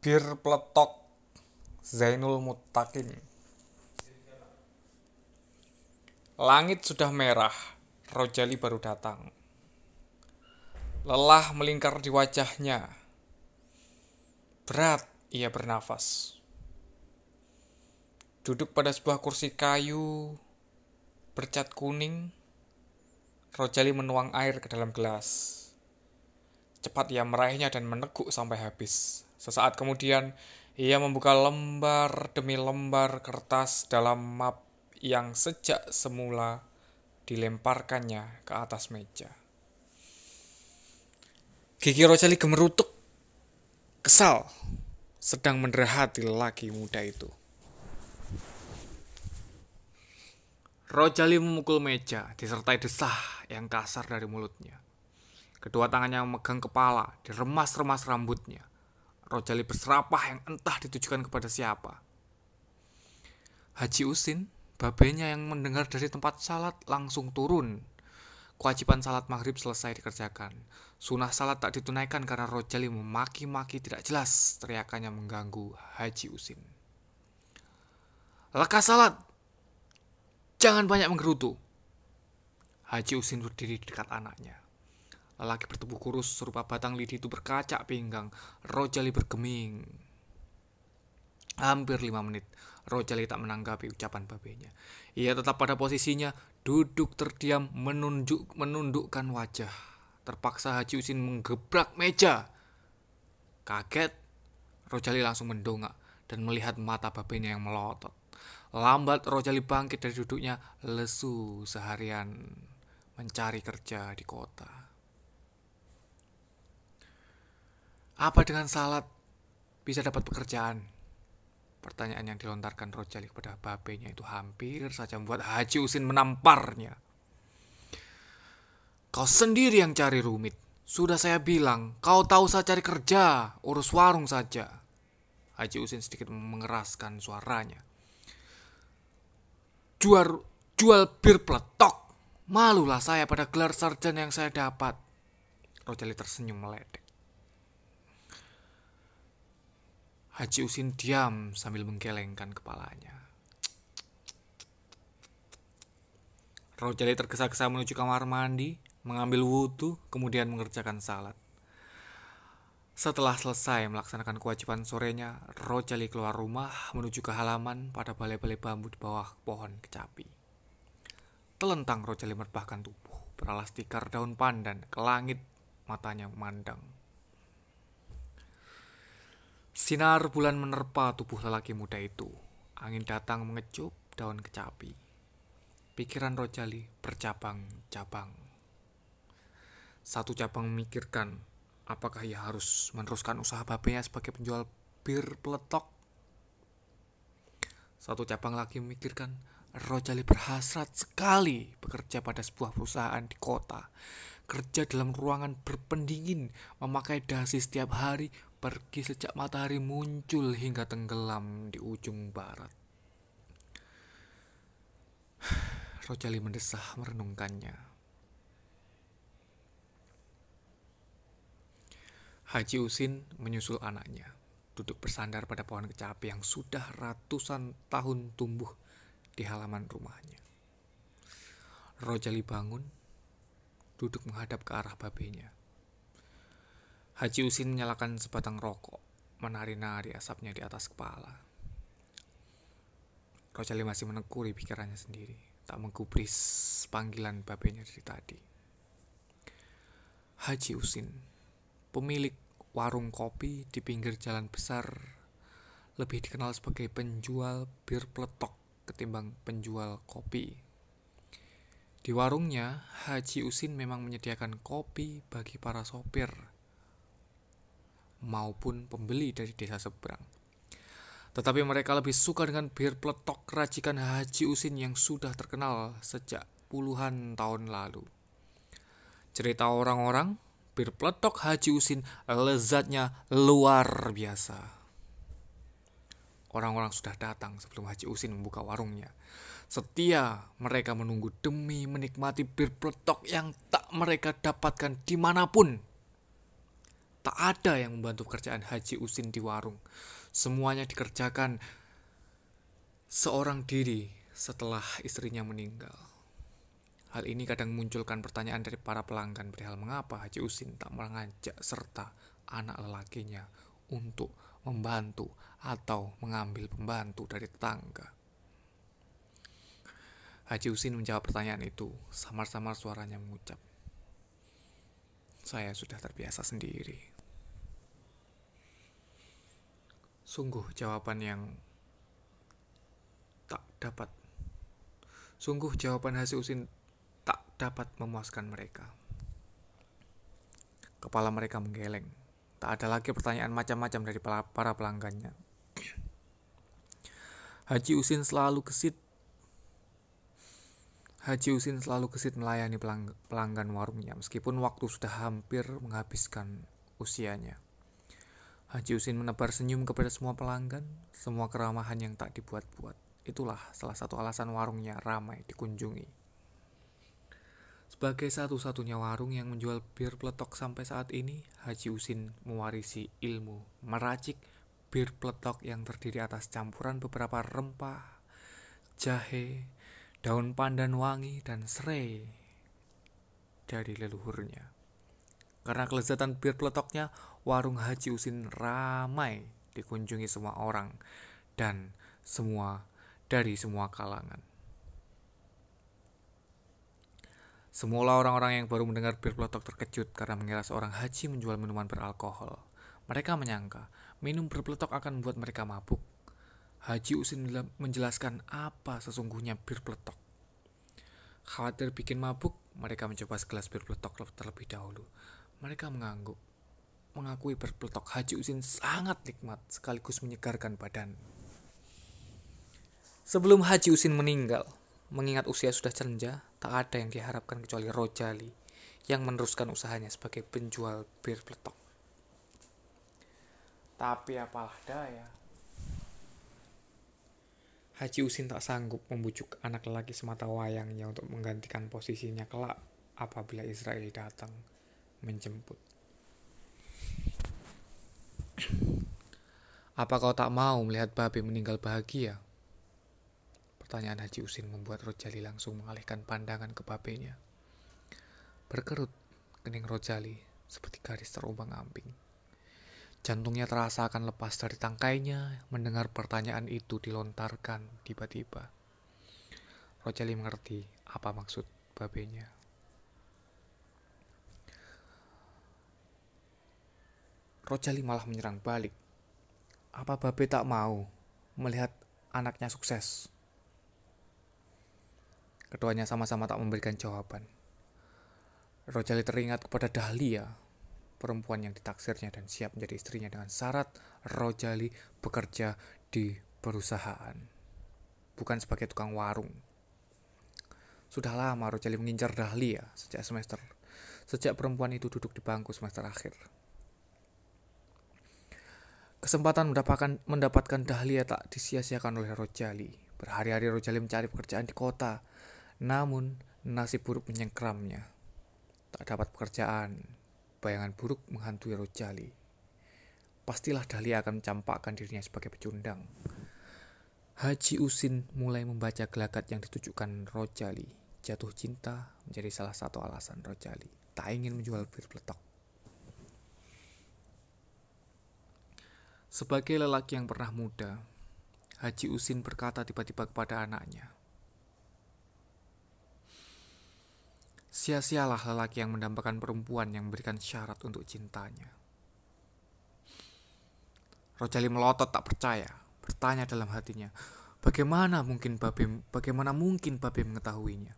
Bir peletok Zainul Muttaqin Langit sudah merah, Rojali baru datang. Lelah melingkar di wajahnya. Berat ia bernafas. Duduk pada sebuah kursi kayu bercat kuning, Rojali menuang air ke dalam gelas. Cepat ia meraihnya dan meneguk sampai habis. Sesaat kemudian, ia membuka lembar demi lembar kertas dalam map yang sejak semula dilemparkannya ke atas meja. Gigi Rojali gemerutuk, kesal, sedang menderhati lelaki muda itu. Rojali memukul meja disertai desah yang kasar dari mulutnya. Kedua tangannya memegang kepala, diremas-remas rambutnya. Rojali berserapah yang entah ditujukan kepada siapa. Haji Usin, babenya yang mendengar dari tempat salat langsung turun. Kewajiban salat maghrib selesai dikerjakan. Sunah salat tak ditunaikan karena Rojali memaki-maki tidak jelas teriakannya mengganggu Haji Usin. Lekas salat! Jangan banyak menggerutu. Haji Usin berdiri di dekat anaknya. Lelaki bertubuh kurus serupa batang lidi itu berkacak pinggang. Rojali bergeming. Hampir lima menit, Rojali tak menanggapi ucapan babenya. Ia tetap pada posisinya, duduk terdiam, menunjuk, menundukkan wajah. Terpaksa Haji Usin menggebrak meja. Kaget, Rojali langsung mendongak dan melihat mata babenya yang melotot. Lambat Rojali bangkit dari duduknya, lesu seharian mencari kerja di kota. Apa dengan salat bisa dapat pekerjaan? Pertanyaan yang dilontarkan Rojali kepada babenya itu hampir saja membuat Haji Usin menamparnya. Kau sendiri yang cari rumit. Sudah saya bilang, kau tahu saya cari kerja, urus warung saja. Haji Usin sedikit mengeraskan suaranya. Jual, jual bir peletok. Malulah saya pada gelar sarjana yang saya dapat. Rojali tersenyum meledek. Haji Usin diam sambil menggelengkan kepalanya. Rojali tergesa-gesa menuju kamar mandi, mengambil wudhu, kemudian mengerjakan salat. Setelah selesai melaksanakan kewajiban sorenya, Rojali keluar rumah menuju ke halaman pada balai-balai bambu di bawah pohon kecapi. Telentang Rojali merebahkan tubuh, beralas tikar daun pandan, ke langit matanya memandang. Sinar bulan menerpa tubuh lelaki muda itu. Angin datang mengecup daun kecapi. Pikiran Rojali bercabang-cabang. Satu cabang memikirkan apakah ia harus meneruskan usaha babenya sebagai penjual bir peletok. Satu cabang lagi memikirkan Rojali berhasrat sekali bekerja pada sebuah perusahaan di kota. Kerja dalam ruangan berpendingin, memakai dasi setiap hari, pergi sejak matahari muncul hingga tenggelam di ujung barat. Rojali mendesah merenungkannya. Haji Usin menyusul anaknya, duduk bersandar pada pohon kecapi yang sudah ratusan tahun tumbuh di halaman rumahnya. Rojali bangun, duduk menghadap ke arah babenya. Haji Usin menyalakan sebatang rokok, menari-nari asapnya di atas kepala. Rojali masih menekuri pikirannya sendiri, tak menggubris panggilan babenya dari tadi. Haji Usin, pemilik warung kopi di pinggir jalan besar, lebih dikenal sebagai penjual bir peletok ketimbang penjual kopi. Di warungnya, Haji Usin memang menyediakan kopi bagi para sopir maupun pembeli dari desa seberang. Tetapi mereka lebih suka dengan bir peletok racikan Haji Usin yang sudah terkenal sejak puluhan tahun lalu. Cerita orang-orang, bir peletok Haji Usin lezatnya luar biasa. Orang-orang sudah datang sebelum Haji Usin membuka warungnya. Setia mereka menunggu demi menikmati bir peletok yang tak mereka dapatkan di mana pun Tak ada yang membantu pekerjaan Haji Usin di warung. Semuanya dikerjakan seorang diri setelah istrinya meninggal. Hal ini kadang munculkan pertanyaan dari para pelanggan perihal mengapa Haji Usin tak mengajak serta anak lelakinya untuk membantu atau mengambil pembantu dari tetangga. Haji Usin menjawab pertanyaan itu, samar-samar suaranya mengucap, Saya sudah terbiasa sendiri. Sungguh jawaban yang tak dapat. Sungguh jawaban Haji Usin tak dapat memuaskan mereka. Kepala mereka menggeleng. Tak ada lagi pertanyaan macam-macam dari para pelanggannya. Haji Usin selalu kesit Haji Usin selalu kesit melayani pelanggan warungnya meskipun waktu sudah hampir menghabiskan usianya. Haji Usin menebar senyum kepada semua pelanggan, semua keramahan yang tak dibuat-buat. Itulah salah satu alasan warungnya ramai dikunjungi. Sebagai satu-satunya warung yang menjual bir peletok sampai saat ini, Haji Usin mewarisi ilmu meracik bir peletok yang terdiri atas campuran beberapa rempah, jahe, daun pandan wangi, dan serai dari leluhurnya. Karena kelezatan bir peletoknya, warung Haji Usin ramai dikunjungi semua orang dan semua dari semua kalangan. Semula orang-orang yang baru mendengar bir peletok terkejut karena mengira seorang haji menjual minuman beralkohol. Mereka menyangka minum bir peletok akan membuat mereka mabuk. Haji Usin menjelaskan apa sesungguhnya bir peletok. Khawatir bikin mabuk, mereka mencoba segelas bir peletok terlebih dahulu. Mereka mengangguk, mengakui bir peletok Haji Usin sangat nikmat sekaligus menyegarkan badan. Sebelum Haji Usin meninggal, mengingat usia sudah senja, tak ada yang diharapkan kecuali Rojali yang meneruskan usahanya sebagai penjual bir peletok. Tapi apalah daya, Haji Usin tak sanggup membujuk anak lelaki semata wayangnya untuk menggantikan posisinya kelak apabila Israel datang menjemput. Apa kau tak mau melihat babi meninggal bahagia? Pertanyaan Haji Usin membuat Rojali langsung mengalihkan pandangan ke babenya. Berkerut kening Rojali seperti garis terumbang ambing. Jantungnya terasa akan lepas dari tangkainya mendengar pertanyaan itu dilontarkan tiba-tiba. Rojali mengerti apa maksud babenya. Rojali malah menyerang balik. Apa babe tak mau melihat anaknya sukses? Keduanya sama-sama tak memberikan jawaban. Rojali teringat kepada Dahlia perempuan yang ditaksirnya dan siap menjadi istrinya dengan syarat Rojali bekerja di perusahaan, bukan sebagai tukang warung. Sudah lama Rojali mengincar Dahlia sejak semester, sejak perempuan itu duduk di bangku semester akhir. Kesempatan mendapatkan, mendapatkan Dahlia tak disia-siakan oleh Rojali. Berhari-hari Rojali mencari pekerjaan di kota, namun nasib buruk menyengkramnya. Tak dapat pekerjaan, bayangan buruk menghantui Rojali. Pastilah Dahlia akan mencampakkan dirinya sebagai pecundang. Haji Usin mulai membaca gelagat yang ditujukan Rojali. Jatuh cinta menjadi salah satu alasan Rojali. Tak ingin menjual bir peletok. Sebagai lelaki yang pernah muda, Haji Usin berkata tiba-tiba kepada anaknya, Sia-sialah lelaki yang mendambakan perempuan yang memberikan syarat untuk cintanya. Rojali melotot tak percaya, bertanya dalam hatinya, bagaimana mungkin Babe, bagaimana mungkin Babe mengetahuinya?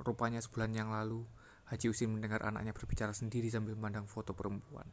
Rupanya sebulan yang lalu, Haji Usin mendengar anaknya berbicara sendiri sambil memandang foto perempuan.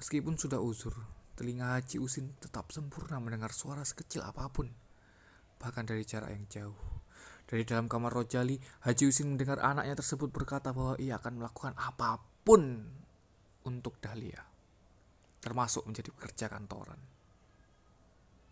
Meskipun sudah uzur, telinga Haji Usin tetap sempurna mendengar suara sekecil apa pun, bahkan dari jarak yang jauh. Dari dalam kamar Rojali, Haji Usin mendengar anaknya tersebut berkata bahwa ia akan melakukan apa pun untuk Dahlia, termasuk menjadi pekerja kantoran.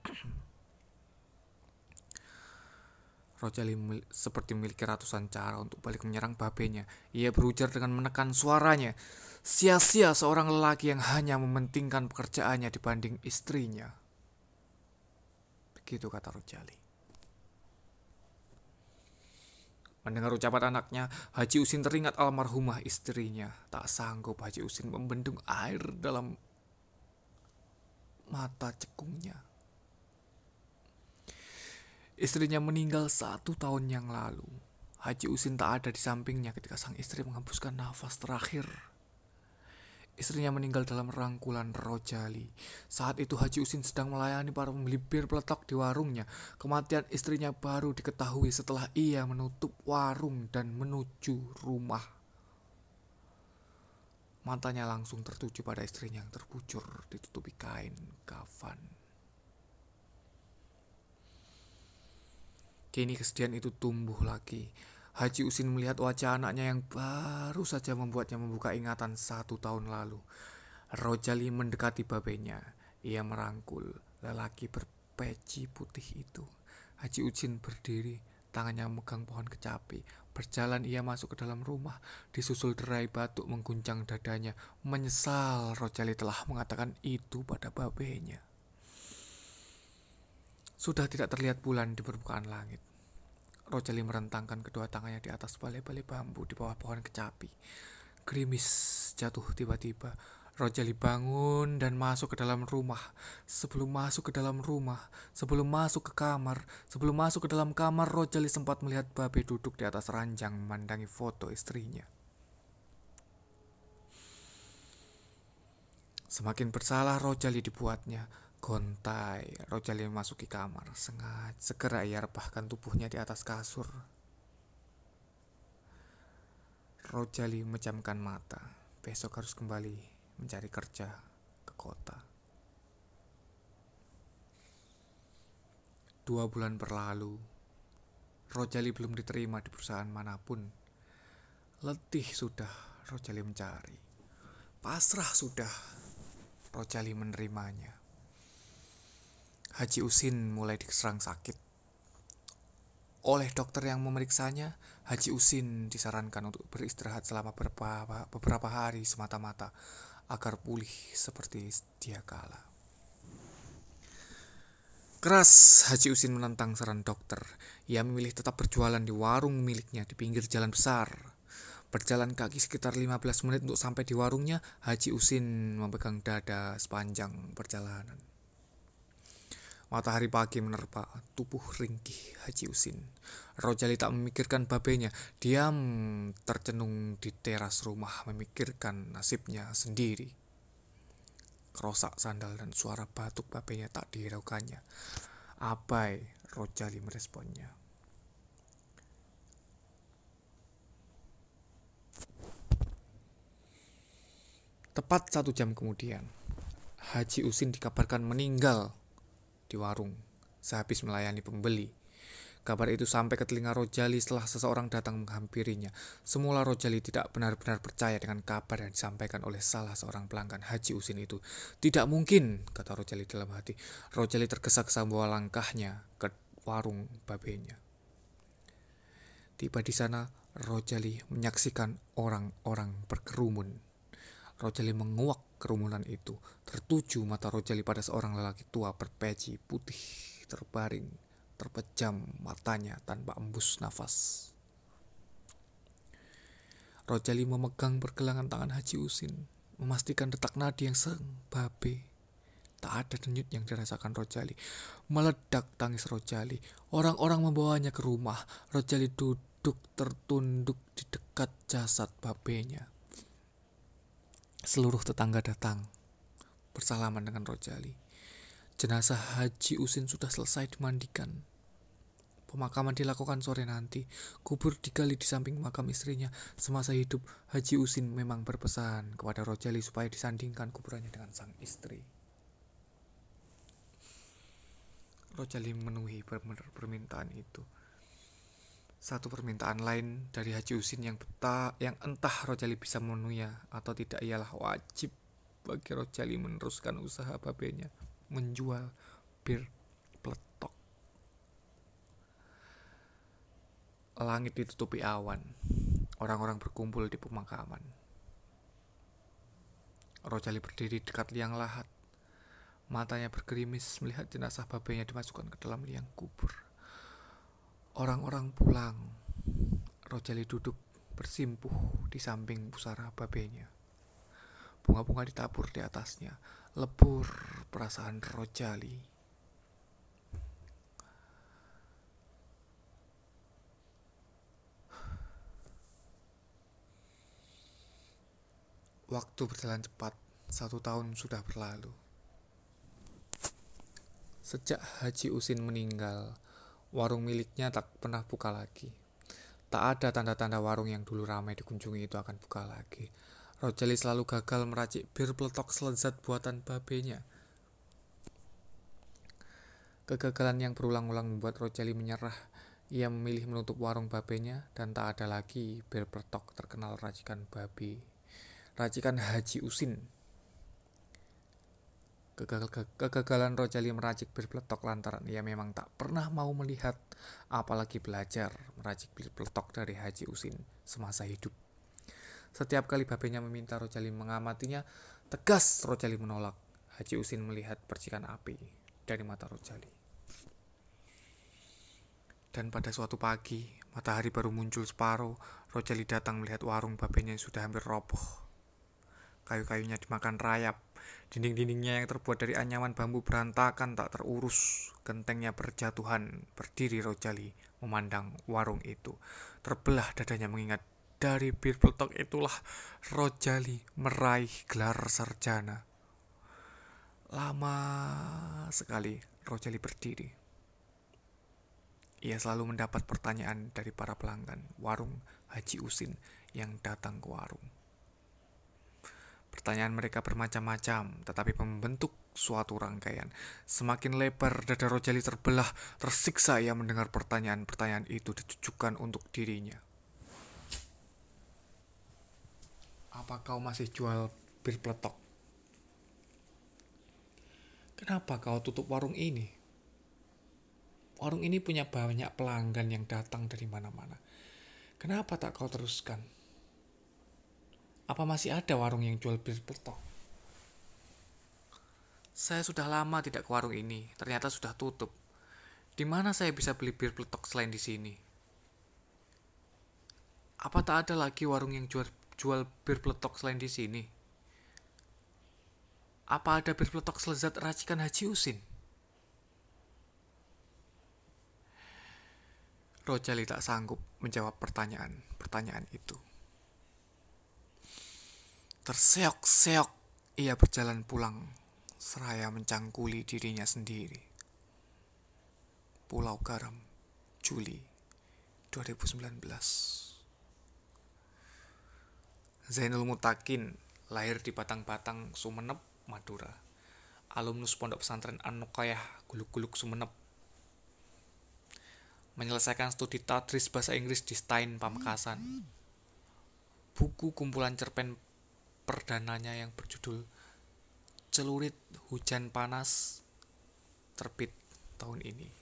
Rojali seperti memiliki ratusan cara untuk balik menyerang babenya. Ia berujar dengan menekan suaranya. Sia-sia seorang lelaki yang hanya mementingkan pekerjaannya dibanding istrinya. Begitu kata Rojali. Mendengar ucapan anaknya, Haji Usin teringat almarhumah istrinya. Tak sanggup Haji Usin membendung air dalam mata cekungnya. Istrinya meninggal satu tahun yang lalu. Haji Usin tak ada di sampingnya ketika sang istri menghembuskan nafas terakhir. Istrinya meninggal dalam rangkulan Rojali. Saat itu Haji Usin sedang melayani para pembeli bir peletok di warungnya. Kematian istrinya baru diketahui setelah ia menutup warung dan menuju rumah. Matanya langsung tertuju pada istrinya yang terbujur ditutupi kain kafan. Kini kesedihan itu tumbuh lagi. Haji Usin melihat wajah anaknya yang baru saja membuatnya membuka ingatan satu tahun lalu. Rojali mendekati babenya. Ia merangkul lelaki berpeci putih itu. Haji Usin berdiri, tangannya memegang pohon kecapi. Berjalan ia masuk ke dalam rumah, disusul derai batuk mengguncang dadanya. Menyesal Rojali telah mengatakan itu pada babenya. Sudah tidak terlihat bulan di permukaan langit. Rojali merentangkan kedua tangannya di atas balai-balai bambu di bawah pohon kecapi. Gerimis jatuh tiba-tiba. Rojali bangun dan masuk ke dalam rumah. Sebelum masuk ke dalam rumah, sebelum masuk ke kamar, sebelum masuk ke dalam kamar, Rojali sempat melihat Babe duduk di atas ranjang memandangi foto istrinya. Semakin bersalah Rojali dibuatnya. Gontai, Rojali memasuki kamar. Sengaja segera ia rebahkan tubuhnya di atas kasur. Rojali memejamkan mata. Besok harus kembali mencari kerja ke kota. Dua bulan berlalu, Rojali belum diterima di perusahaan mana pun. Letih sudah Rojali mencari. Pasrah sudah Rojali menerimanya. Haji Usin mulai diserang sakit. Oleh dokter yang memeriksanya, Haji Usin disarankan untuk beristirahat selama beberapa, hari semata-mata agar pulih seperti sedia kala. Keras Haji Usin menentang saran dokter. Ia memilih tetap berjualan di warung miliknya di pinggir jalan besar. Berjalan kaki sekitar 15 menit untuk sampai di warungnya, Haji Usin memegang dada sepanjang perjalanan. Matahari pagi menerpa tubuh ringkih Haji Usin. Rojali tak memikirkan babenya, diam tercenung di teras rumah memikirkan nasibnya sendiri. Kerosak sandal dan suara batuk babenya tak dihiraukannya. Abai Rojali meresponnya. Tepat satu jam kemudian, Haji Usin dikabarkan meninggal di warung sehabis melayani pembeli. Kabar itu sampai ke telinga Rojali setelah seseorang datang menghampirinya. Semula Rojali tidak benar-benar percaya dengan kabar yang disampaikan oleh salah seorang pelanggan Haji Usin itu. Tidak mungkin, kata Rojali dalam hati. Rojali tergesa-gesa membawa langkahnya ke warung babenya. Tiba di sana, Rojali menyaksikan orang-orang berkerumun. Rojali menguak kerumunan itu. Tertuju mata Rojali pada seorang lelaki tua berpeci putih terbaring, terpejam matanya tanpa embus nafas. Rojali memegang pergelangan tangan Haji Usin, memastikan detak nadi yang babe. Tak ada denyut yang dirasakan Rojali. Meledak tangis Rojali. Orang-orang membawanya ke rumah. Rojali duduk tertunduk di dekat jasad babenya. Seluruh tetangga datang bersalaman dengan Rojali. Jenazah Haji Usin sudah selesai dimandikan. Pemakaman dilakukan sore nanti. Kubur digali di samping makam istrinya. Semasa hidup, Haji Usin memang berpesan kepada Rojali supaya disandingkan kuburannya dengan sang istri. Rojali memenuhi permintaan itu. Satu permintaan lain dari Haji Usin yang peta, yang entah Rojali bisa memenuhinya atau tidak ialah wajib bagi Rojali meneruskan usaha babenya menjual bir peletok. Langit ditutupi awan. Orang-orang berkumpul di pemakaman. Rojali berdiri dekat liang lahat. Matanya bergerimis melihat jenazah babenya dimasukkan ke dalam liang kubur. Orang-orang pulang. Rojali duduk bersimpuh di samping pusara babenya. Bunga-bunga ditabur di atasnya. Lebur perasaan Rojali. Waktu berjalan cepat, satu tahun sudah berlalu. Sejak Haji Usin meninggal, warung miliknya tak pernah buka lagi. Tak ada tanda-tanda warung yang dulu ramai dikunjungi itu akan buka lagi. Rojali selalu gagal meracik bir peletok selezat buatan babenya. Kegagalan yang berulang-ulang membuat Rojali menyerah. Ia memilih menutup warung babenya dan tak ada lagi bir peletok terkenal racikan babi racikan Haji Usin. Kegagalan Rojali meracik bir peletok lantaran ia memang tak pernah mau melihat apalagi belajar meracik bir peletok dari Haji Usin semasa hidup. Setiap kali babenya meminta Rojali mengamatinya, tegas Rojali menolak. Haji Usin melihat percikan api dari mata Rojali. Dan pada suatu pagi, matahari baru muncul separuh, Rojali datang melihat warung babenya yang sudah hampir roboh. Kayu-kayunya dimakan rayap. Dinding-dindingnya yang terbuat dari anyaman bambu berantakan tak terurus. Gentengnya berjatuhan, berdiri Rojali memandang warung itu. Terbelah dadanya mengingat dari bir peletok itulah Rojali meraih gelar sarjana. Lama sekali Rojali berdiri. Ia selalu mendapat pertanyaan dari para pelanggan warung Haji Usin yang datang ke warung. Pertanyaan mereka bermacam-macam, tetapi membentuk suatu rangkaian. Semakin lebar dada Rojali terbelah, tersiksa ia mendengar pertanyaan-pertanyaan itu ditujukan untuk dirinya. Apa kau masih jual bir peletok? Kenapa kau tutup warung ini? Warung ini punya banyak pelanggan yang datang dari mana-mana. Kenapa tak kau teruskan? Apa masih ada warung yang jual bir peletok? Saya sudah lama tidak ke warung ini, ternyata sudah tutup. Di mana saya bisa beli bir peletok selain di sini? Apa tak ada lagi warung yang jual, jual bir peletok selain di sini? Apa ada bir peletok selezat racikan Haji Usin? Rojali tak sanggup menjawab pertanyaan-pertanyaan itu. Terseok-seok ia berjalan pulang, seraya mencangkuli dirinya sendiri. Pulau Garam, Juli 2019 Zainul Mutakin lahir di Batang-Batang, Sumeneb, Madura. Alumnus Pondok Pesantren An-Nuqayah, Guluk-Guluk, Sumeneb. Menyelesaikan studi tadris bahasa Inggris di Stein, Pamekasan. Buku kumpulan cerpen perdananya yang berjudul Celurit Hujan Panas terbit tahun ini.